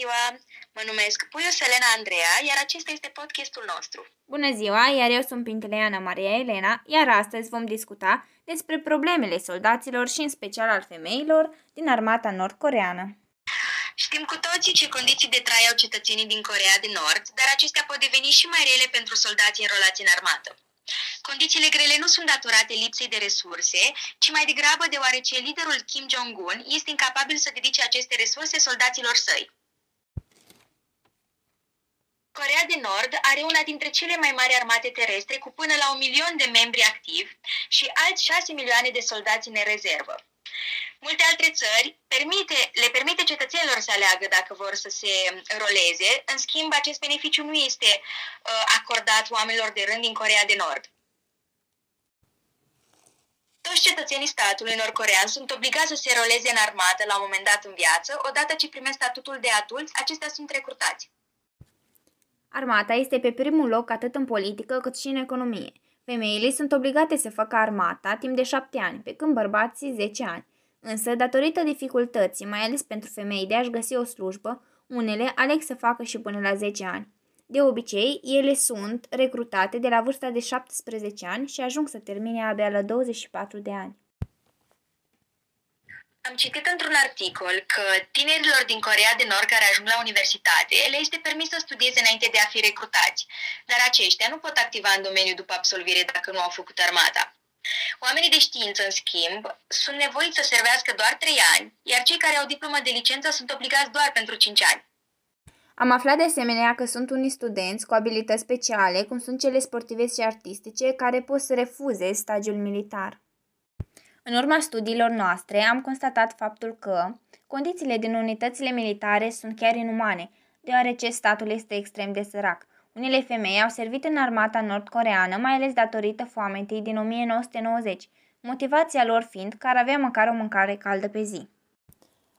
ziua! Mă numesc Puiu Selena Andreea, iar acesta este podcastul nostru. Bună ziua, iar eu sunt Pinteleana Maria Elena, iar astăzi vom discuta despre problemele soldaților și în special al femeilor din armata nord-coreană. Știm cu toții ce condiții de trai au cetățenii din Corea de Nord, dar acestea pot deveni și mai rele pentru soldații înrolați în armată. Condițiile grele nu sunt datorate lipsei de resurse, ci mai degrabă deoarece liderul Kim Jong-un este incapabil să dedice aceste resurse soldaților săi. Corea de Nord are una dintre cele mai mari armate terestre cu până la un milion de membri activi și alți 6 milioane de soldați în rezervă. Multe alte țări permite, le permite cetățenilor să aleagă dacă vor să se roleze, în schimb acest beneficiu nu este uh, acordat oamenilor de rând din Corea de Nord. Toți cetățenii statului nord-corean sunt obligați să se roleze în armată la un moment dat în viață, odată ce primesc statutul de adulți, acestea sunt recrutați. Armata este pe primul loc atât în politică cât și în economie. Femeile sunt obligate să facă armata timp de șapte ani, pe când bărbații 10 ani. Însă, datorită dificultății, mai ales pentru femei, de a-și găsi o slujbă, unele aleg să facă și până la 10 ani. De obicei, ele sunt recrutate de la vârsta de 17 ani și ajung să termine abia la 24 de ani. Am citit într-un articol că tinerilor din Corea de Nord care ajung la universitate le este permis să studieze înainte de a fi recrutați, dar aceștia nu pot activa în domeniu după absolvire dacă nu au făcut armata. Oamenii de știință, în schimb, sunt nevoiți să servească doar 3 ani, iar cei care au diplomă de licență sunt obligați doar pentru 5 ani. Am aflat de asemenea că sunt unii studenți cu abilități speciale, cum sunt cele sportive și artistice, care pot să refuze stagiul militar. În urma studiilor noastre am constatat faptul că condițiile din unitățile militare sunt chiar inumane, deoarece statul este extrem de sărac. Unele femei au servit în armata nord-coreană, mai ales datorită foametei din 1990, motivația lor fiind că ar avea măcar o mâncare caldă pe zi.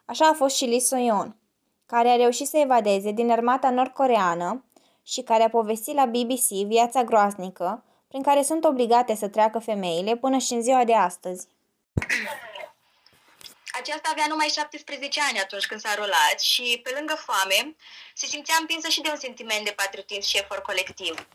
Așa a fost și Lee Soyeon, care a reușit să evadeze din armata nord-coreană și care a povestit la BBC viața groaznică prin care sunt obligate să treacă femeile până și în ziua de astăzi. Aceasta avea numai 17 ani atunci când s-a rolat și, pe lângă foame, se simțea împinsă și de un sentiment de patriotism și efort colectiv.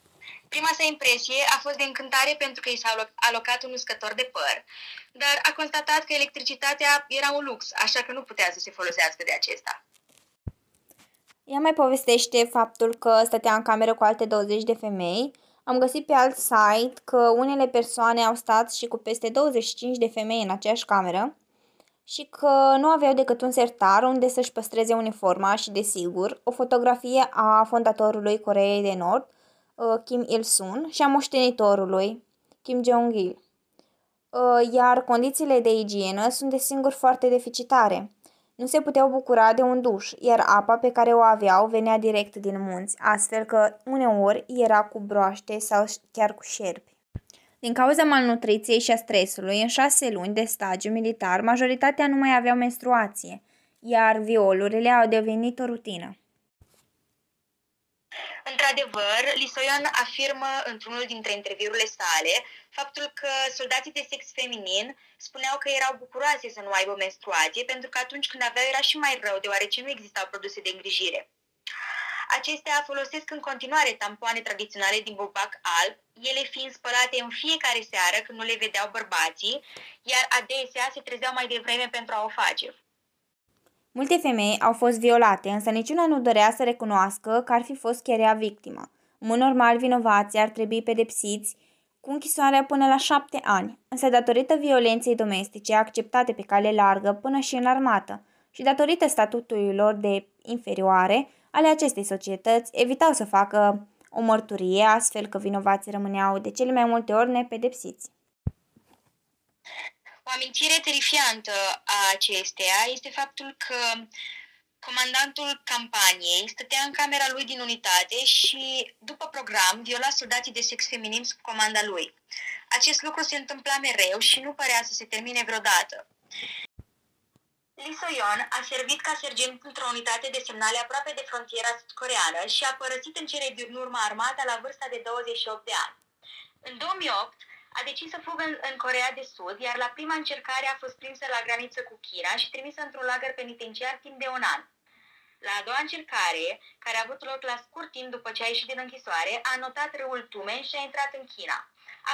Prima sa impresie a fost de încântare pentru că i s-a alocat un uscător de păr, dar a constatat că electricitatea era un lux, așa că nu putea să se folosească de acesta. Ea mai povestește faptul că stătea în cameră cu alte 20 de femei. Am găsit pe alt site că unele persoane au stat și cu peste 25 de femei în aceeași cameră și că nu aveau decât un sertar unde să-și păstreze uniforma și, desigur, o fotografie a fondatorului Coreei de Nord, uh, Kim Il-sung, și a moștenitorului, Kim Jong-il. Uh, iar condițiile de igienă sunt desigur foarte deficitare. Nu se puteau bucura de un duș, iar apa pe care o aveau venea direct din munți, astfel că uneori era cu broaște sau chiar cu șerpi. Din cauza malnutriției și a stresului, în șase luni de stagiu militar, majoritatea nu mai aveau menstruație, iar violurile au devenit o rutină. Într-adevăr, Lisoian afirmă într-unul dintre interviurile sale faptul că soldații de sex feminin spuneau că erau bucuroase să nu aibă menstruație pentru că atunci când aveau era și mai rău deoarece nu existau produse de îngrijire. Acestea folosesc în continuare tampoane tradiționale din bubac alb, ele fiind spălate în fiecare seară când nu le vedeau bărbații, iar adesea se trezeau mai devreme pentru a o face. Multe femei au fost violate, însă niciuna nu dorea să recunoască că ar fi fost chiar ea victima. În mod normal, vinovații ar trebui pedepsiți cu închisoarea până la șapte ani, însă datorită violenței domestice acceptate pe cale largă până și în armată și datorită statutului lor de inferioare, ale acestei societăți evitau să facă o mărturie, astfel că vinovații rămâneau de cele mai multe ori nepedepsiți. O amintire terifiantă a acesteia este faptul că comandantul campaniei stătea în camera lui din unitate și, după program, viola soldații de sex feminin sub comanda lui. Acest lucru se întâmpla mereu și nu părea să se termine vreodată. Lee Soyeon a servit ca sergent într-o unitate de semnale aproape de frontiera sud-coreană și a părăsit în cele din urmă armata la vârsta de 28 de ani. În 2008 a decis să fugă în, în Corea de Sud, iar la prima încercare a fost prinsă la graniță cu China și trimisă într-un lagăr penitenciar timp de un an. La a doua încercare, care a avut loc la scurt timp după ce a ieșit din închisoare, a notat râul Tumen și a intrat în China.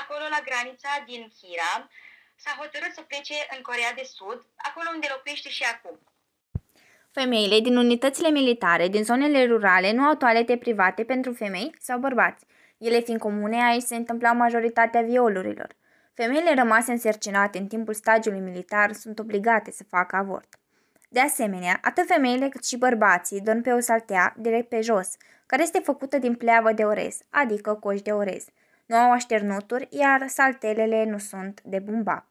Acolo, la granița din China, s-a hotărât să plece în Corea de Sud, acolo unde locuiește și acum. Femeile din unitățile militare din zonele rurale nu au toalete private pentru femei sau bărbați. Ele fiind comune, aici se întâmplau majoritatea violurilor. Femeile rămase însărcinate în timpul stagiului militar sunt obligate să facă avort. De asemenea, atât femeile cât și bărbații dorm pe o saltea direct pe jos, care este făcută din pleavă de orez, adică coș de orez. Nu au așternuturi, iar saltelele nu sunt de bumbac.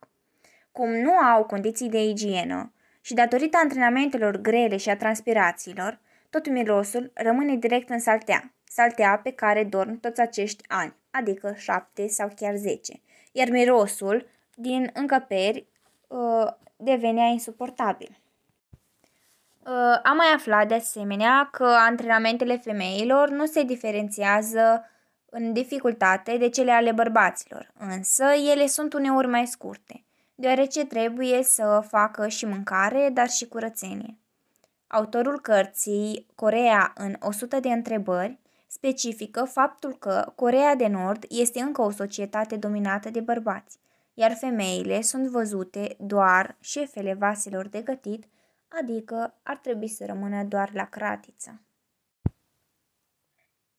Cum nu au condiții de igienă și datorită antrenamentelor grele și a transpirațiilor, tot mirosul rămâne direct în saltea, saltea pe care dorm toți acești ani, adică șapte sau chiar zece, iar mirosul din încăperi uh, devenea insuportabil. Uh, am mai aflat de asemenea că antrenamentele femeilor nu se diferențiază în dificultate de cele ale bărbaților, însă ele sunt uneori mai scurte, deoarece trebuie să facă și mâncare, dar și curățenie. Autorul cărții Corea în 100 de întrebări specifică faptul că Corea de Nord este încă o societate dominată de bărbați, iar femeile sunt văzute doar șefele vaselor de gătit adică ar trebui să rămână doar la cratiță.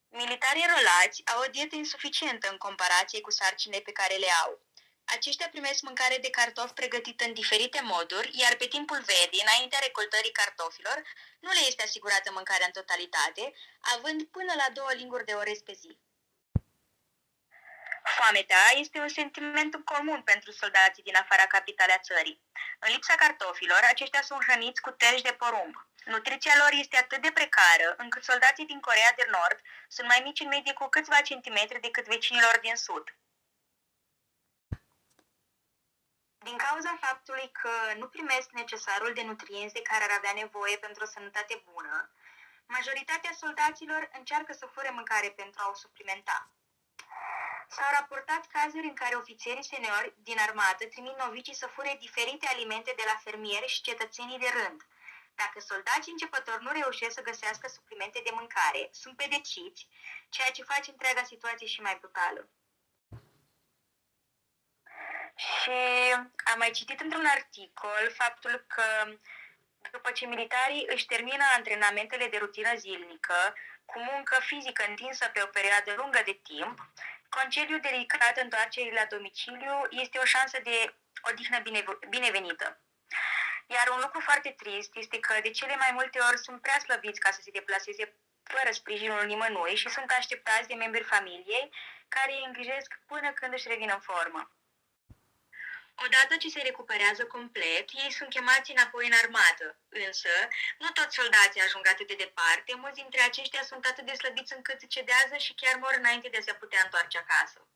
Militarii rolați au o dietă insuficientă în comparație cu sarcinile pe care le au. Aceștia primesc mâncare de cartofi pregătită în diferite moduri, iar pe timpul verii, înaintea recoltării cartofilor, nu le este asigurată mâncarea în totalitate, având până la două linguri de orez pe zi. Foametea este un sentiment comun pentru soldații din afara capitalei țării. În lipsa cartofilor, aceștia sunt hrăniți cu tej de porumb. Nutriția lor este atât de precară, încât soldații din Corea de Nord sunt mai mici în medie cu câțiva centimetri decât vecinilor din Sud. Din cauza faptului că nu primesc necesarul de nutrienți de care ar avea nevoie pentru o sănătate bună, majoritatea soldaților încearcă să fure mâncare pentru a o suplimenta. S-au raportat cazuri în care ofițerii seniori din armată trimit novicii să fure diferite alimente de la fermieri și cetățenii de rând. Dacă soldații începători nu reușesc să găsească suplimente de mâncare, sunt pedeciți, ceea ce face întreaga situație și mai brutală. Și am mai citit într-un articol faptul că după ce militarii își termină antrenamentele de rutină zilnică, cu muncă fizică întinsă pe o perioadă lungă de timp, Concediul dedicat întoarcerii la domiciliu este o șansă de odihnă bine, binevenită. Iar un lucru foarte trist este că de cele mai multe ori sunt prea slăbiți ca să se deplaseze fără sprijinul nimănui și sunt așteptați de membrii familiei care îi îngrijesc până când își revin în formă. Odată ce se recuperează complet, ei sunt chemați înapoi în armată. Însă, nu toți soldații ajung atât de departe, mulți dintre aceștia sunt atât de slăbiți încât cedează și chiar mor înainte de a se putea întoarce acasă.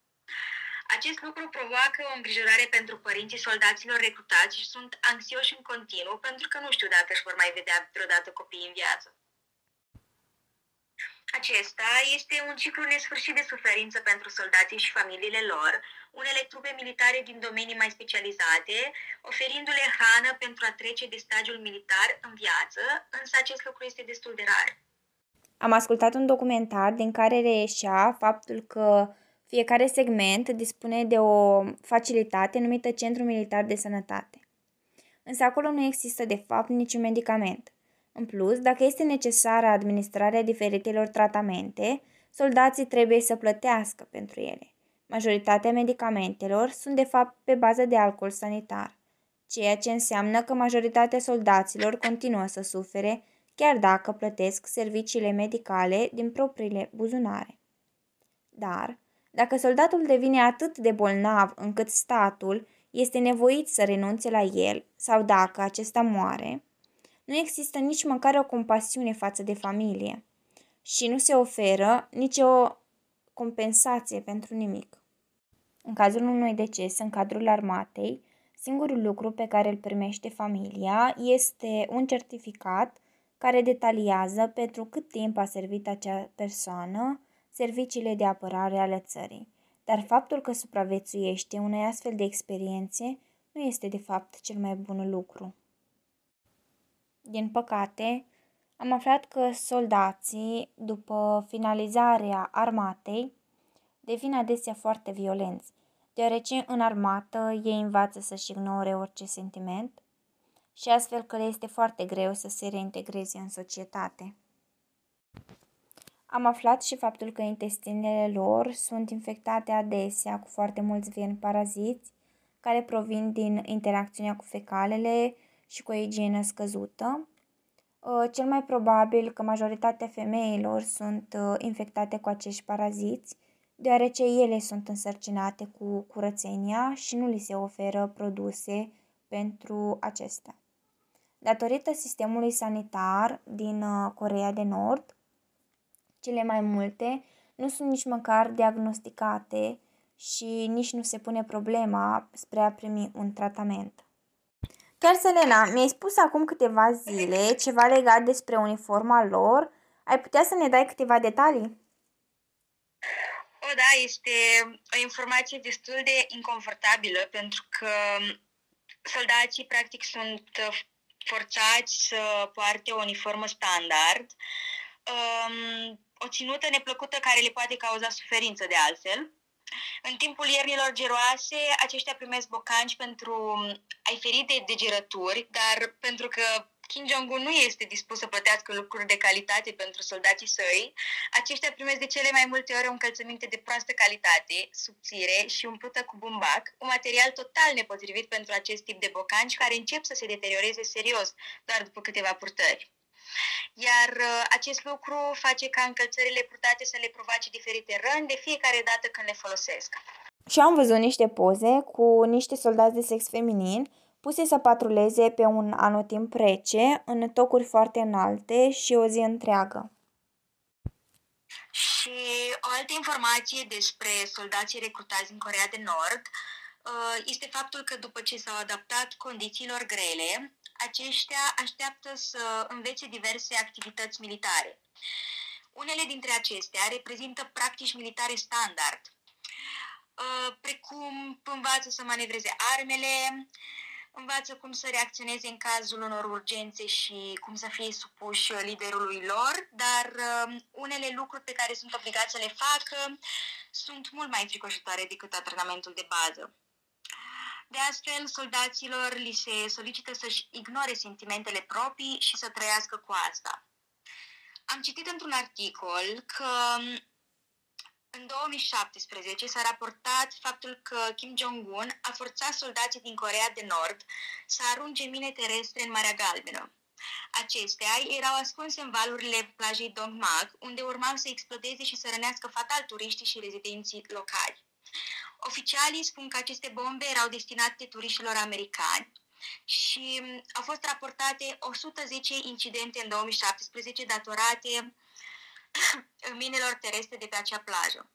Acest lucru provoacă o îngrijorare pentru părinții soldaților recrutați și sunt anxioși în continuu pentru că nu știu dacă își vor mai vedea vreodată copiii în viață. Acesta este un ciclu nesfârșit de suferință pentru soldații și familiile lor, unele trupe militare din domenii mai specializate, oferindu-le hrană pentru a trece de stagiul militar în viață, însă acest lucru este destul de rar. Am ascultat un documentar din care reieșea faptul că fiecare segment dispune de o facilitate numită Centru Militar de Sănătate. Însă acolo nu există de fapt niciun medicament. În plus, dacă este necesară administrarea diferitelor tratamente, soldații trebuie să plătească pentru ele. Majoritatea medicamentelor sunt de fapt pe bază de alcool sanitar, ceea ce înseamnă că majoritatea soldaților continuă să sufere chiar dacă plătesc serviciile medicale din propriile buzunare. Dar, dacă soldatul devine atât de bolnav încât statul este nevoit să renunțe la el sau dacă acesta moare, nu există nici măcar o compasiune față de familie și nu se oferă nicio compensație pentru nimic. În cazul unui deces în cadrul armatei, singurul lucru pe care îl primește familia este un certificat care detaliază pentru cât timp a servit acea persoană serviciile de apărare ale țării. Dar faptul că supraviețuiește unei astfel de experiențe nu este de fapt cel mai bun lucru. Din păcate, am aflat că soldații, după finalizarea armatei, devin adesea foarte violenți, deoarece în armată ei învață să-și ignore orice sentiment și astfel că le este foarte greu să se reintegreze în societate. Am aflat și faptul că intestinele lor sunt infectate adesea cu foarte mulți veni paraziți care provin din interacțiunea cu fecalele și cu o igienă scăzută. Uh, cel mai probabil că majoritatea femeilor sunt uh, infectate cu acești paraziți, deoarece ele sunt însărcinate cu curățenia și nu li se oferă produse pentru acestea. Datorită sistemului sanitar din uh, Coreea de Nord, cele mai multe nu sunt nici măcar diagnosticate și nici nu se pune problema spre a primi un tratament. Chiar, Selena, mi-ai spus acum câteva zile ceva legat despre uniforma lor. Ai putea să ne dai câteva detalii? O, da, este o informație destul de inconfortabilă pentru că soldații practic sunt forțați să poarte o uniformă standard, um, o ținută neplăcută care le poate cauza suferință de altfel. În timpul iernilor geroase, aceștia primesc bocanci pentru a-i feri de degerături, dar pentru că Kim Jong-un nu este dispus să plătească lucruri de calitate pentru soldații săi, aceștia primesc de cele mai multe ori o încălțăminte de proastă calitate, subțire și umplută cu bumbac, un material total nepotrivit pentru acest tip de bocanci care încep să se deterioreze serios doar după câteva purtări. Iar uh, acest lucru face ca încălțările purtate să le provoace diferite răni de fiecare dată când le folosesc. Și am văzut niște poze cu niște soldați de sex feminin puse să patruleze pe un anotimp rece, în tocuri foarte înalte și o zi întreagă. Și o altă informație despre soldații recrutați în Corea de Nord uh, este faptul că după ce s-au adaptat condițiilor grele, aceștia așteaptă să învețe diverse activități militare. Unele dintre acestea reprezintă practici militare standard, uh, precum învață să manevreze armele, învață cum să reacționeze în cazul unor urgențe și cum să fie supuși liderului lor, dar uh, unele lucruri pe care sunt obligați să le facă sunt mult mai fricoșitoare decât antrenamentul de bază. De astfel, soldaților li se solicită să-și ignore sentimentele proprii și să trăiască cu asta. Am citit într-un articol că în 2017 s-a raportat faptul că Kim Jong-un a forțat soldații din Corea de Nord să arunce mine terestre în Marea Galbenă. Acestea erau ascunse în valurile plajei Dongmak, unde urmau să explodeze și să rănească fatal turiștii și rezidenții locali. Oficialii spun că aceste bombe erau destinate turiștilor americani și au fost raportate 110 incidente în 2017 datorate minelor terestre de pe acea plajă.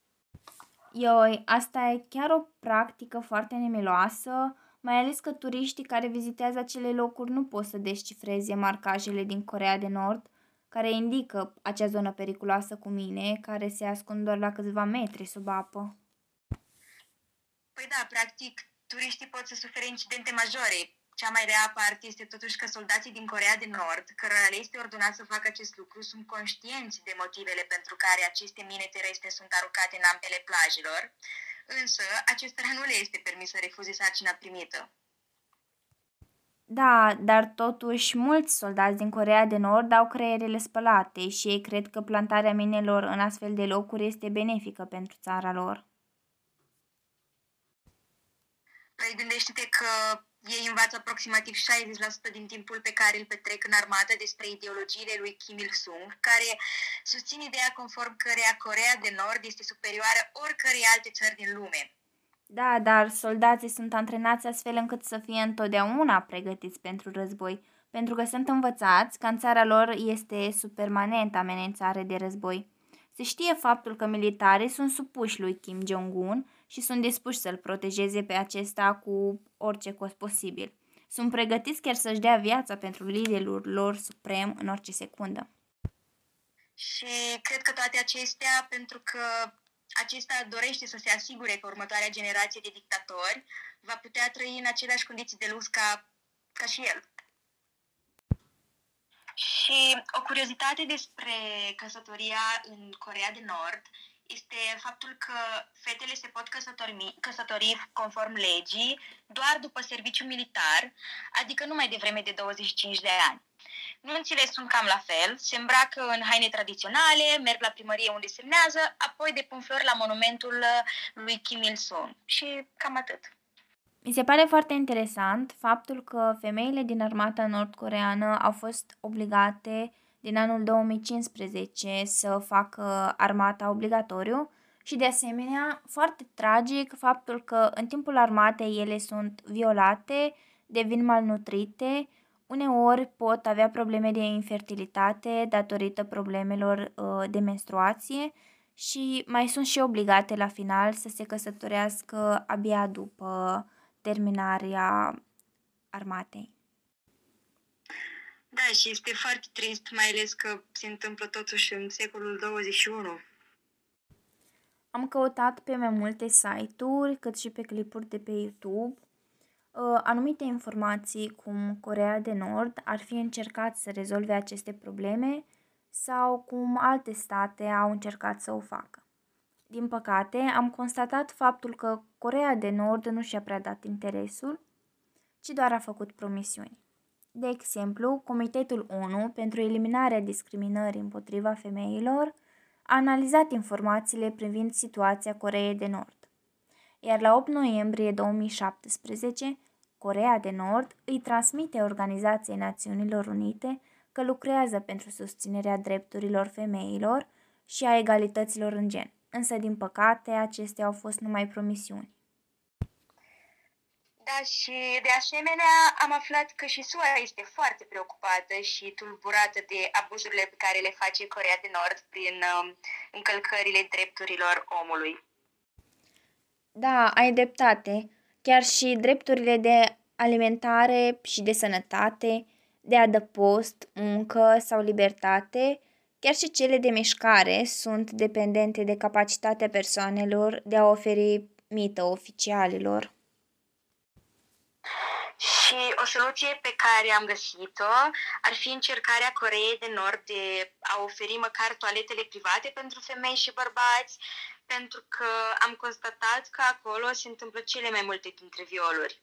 Ioi, asta e chiar o practică foarte nemiloasă, mai ales că turiștii care vizitează acele locuri nu pot să descifreze marcajele din Corea de Nord, care indică acea zonă periculoasă cu mine, care se ascund doar la câțiva metri sub apă. Păi da, practic, turiștii pot să sufere incidente majore. Cea mai rea parte este totuși că soldații din Corea de Nord, cărora le este ordonat să facă acest lucru, sunt conștienți de motivele pentru care aceste mine terestre sunt aruncate în ambele plajelor, însă acestora nu le este permis să refuze sarcina primită. Da, dar totuși mulți soldați din Corea de Nord au creierele spălate și ei cred că plantarea minelor în astfel de locuri este benefică pentru țara lor. Păi gândește-te că ei învață aproximativ 60% din timpul pe care îl petrec în armată despre ideologiile lui Kim Il-sung, care susțin ideea conform căreia Corea de Nord este superioară oricărei alte țări din lume. Da, dar soldații sunt antrenați astfel încât să fie întotdeauna pregătiți pentru război, pentru că sunt învățați că în țara lor este sub permanentă amenințare de război. Se știe faptul că militarii sunt supuși lui Kim Jong-un și sunt dispuși să-l protejeze pe acesta cu orice cost posibil. Sunt pregătiți chiar să-și dea viața pentru liderul lor suprem în orice secundă. Și cred că toate acestea pentru că acesta dorește să se asigure că următoarea generație de dictatori va putea trăi în aceleași condiții de lux ca, ca și el. Și o curiozitate despre căsătoria în Corea de Nord este faptul că fetele se pot căsători, căsători conform legii doar după serviciu militar, adică numai de vreme de 25 de ani. Nunțile sunt cam la fel, se îmbracă în haine tradiționale, merg la primărie unde semnează, apoi depun flori la monumentul lui Kim Il-sung și cam atât. Mi se pare foarte interesant faptul că femeile din armata nord-coreană au fost obligate din anul 2015 să facă armata obligatoriu și de asemenea foarte tragic faptul că în timpul armatei ele sunt violate, devin malnutrite, uneori pot avea probleme de infertilitate datorită problemelor uh, de menstruație și mai sunt și obligate la final să se căsătorească abia după terminarea armatei. Da, și este foarte trist, mai ales că se întâmplă totuși în secolul 21. Am căutat pe mai multe site-uri, cât și pe clipuri de pe YouTube, uh, anumite informații cum Corea de Nord ar fi încercat să rezolve aceste probleme sau cum alte state au încercat să o facă. Din păcate, am constatat faptul că Corea de Nord nu și-a prea dat interesul, ci doar a făcut promisiuni. De exemplu, Comitetul ONU pentru eliminarea discriminării împotriva femeilor a analizat informațiile privind situația Coreei de Nord. Iar la 8 noiembrie 2017, Corea de Nord îi transmite Organizației Națiunilor Unite că lucrează pentru susținerea drepturilor femeilor și a egalităților în gen. Însă, din păcate, acestea au fost numai promisiuni. Da, și de asemenea am aflat că și SUA este foarte preocupată și tulburată de abuzurile pe care le face Corea de Nord prin um, încălcările drepturilor omului. Da, ai dreptate. Chiar și drepturile de alimentare și de sănătate, de adăpost, muncă sau libertate, chiar și cele de mișcare sunt dependente de capacitatea persoanelor de a oferi mită oficialilor. Și o soluție pe care am găsit-o ar fi încercarea Coreei de Nord de a oferi măcar toaletele private pentru femei și bărbați, pentru că am constatat că acolo se întâmplă cele mai multe dintre violuri.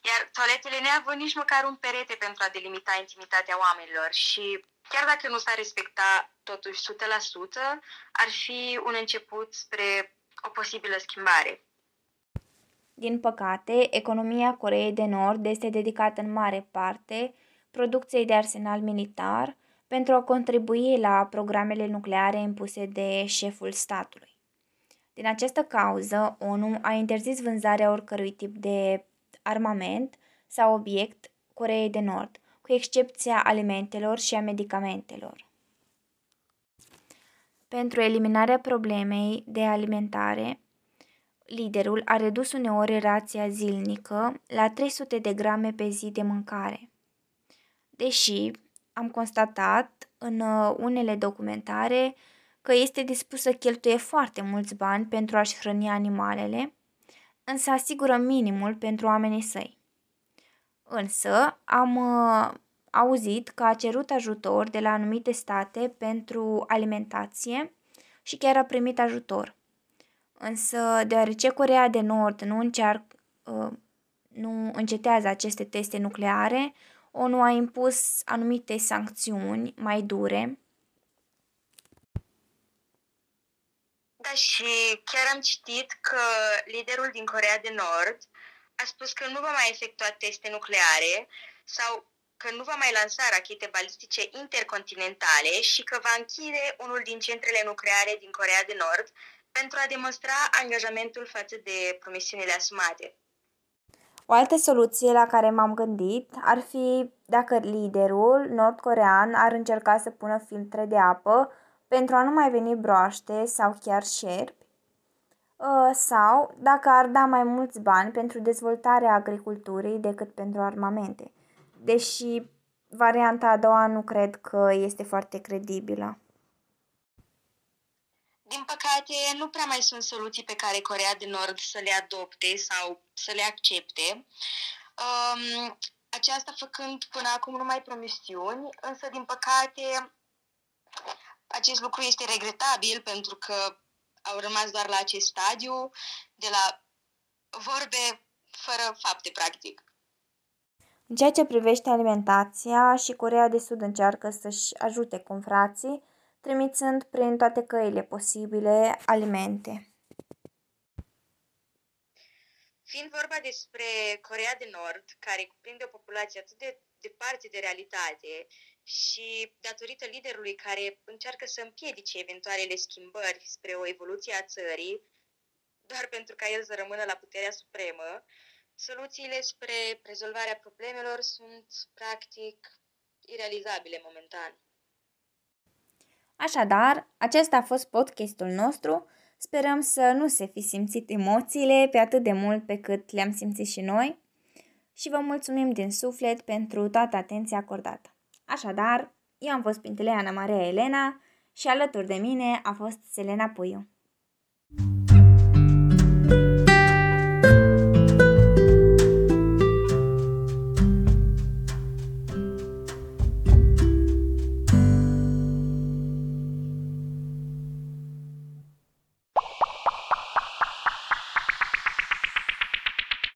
Iar toaletele neavând nici măcar un perete pentru a delimita intimitatea oamenilor și chiar dacă nu s-ar respecta totuși 100%, ar fi un început spre o posibilă schimbare. Din păcate, economia Coreei de Nord este dedicată în mare parte producției de arsenal militar pentru a contribui la programele nucleare impuse de șeful statului. Din această cauză, ONU a interzis vânzarea oricărui tip de armament sau obiect Coreei de Nord, cu excepția alimentelor și a medicamentelor. Pentru eliminarea problemei de alimentare, liderul a redus uneori rația zilnică la 300 de grame pe zi de mâncare. Deși am constatat în uh, unele documentare că este dispus să cheltuie foarte mulți bani pentru a-și hrăni animalele, însă asigură minimul pentru oamenii săi. Însă am uh, auzit că a cerut ajutor de la anumite state pentru alimentație și chiar a primit ajutor. Însă, deoarece Corea de Nord nu, încearcă, uh, nu încetează aceste teste nucleare, ONU a impus anumite sancțiuni mai dure. Da, și chiar am citit că liderul din Corea de Nord a spus că nu va mai efectua teste nucleare sau că nu va mai lansa rachete balistice intercontinentale și că va închide unul din centrele nucleare din Corea de Nord pentru a demonstra angajamentul față de promisiunile asumate. O altă soluție la care m-am gândit ar fi dacă liderul nord-corean ar încerca să pună filtre de apă pentru a nu mai veni broaște sau chiar șerpi, ă, sau dacă ar da mai mulți bani pentru dezvoltarea agriculturii decât pentru armamente, deși varianta a doua nu cred că este foarte credibilă. Din păcate, nu prea mai sunt soluții pe care Corea de Nord să le adopte sau să le accepte. Um, aceasta făcând până acum numai promisiuni, însă, din păcate, acest lucru este regretabil pentru că au rămas doar la acest stadiu, de la vorbe fără fapte, practic. În ceea ce privește alimentația, și Corea de Sud încearcă să-și ajute confrații, trimițând prin toate căile posibile alimente. Fiind vorba despre Corea de Nord, care cuprinde o populație atât de departe de realitate și datorită liderului care încearcă să împiedice eventualele schimbări spre o evoluție a țării, doar pentru ca el să rămână la puterea supremă, soluțiile spre rezolvarea problemelor sunt practic irealizabile momentan. Așadar, acesta a fost podcastul nostru. Sperăm să nu se fi simțit emoțiile pe atât de mult pe cât le-am simțit și noi și vă mulțumim din suflet pentru toată atenția acordată. Așadar, eu am fost Pinteleana Maria Elena și alături de mine a fost Selena Puiu. thank you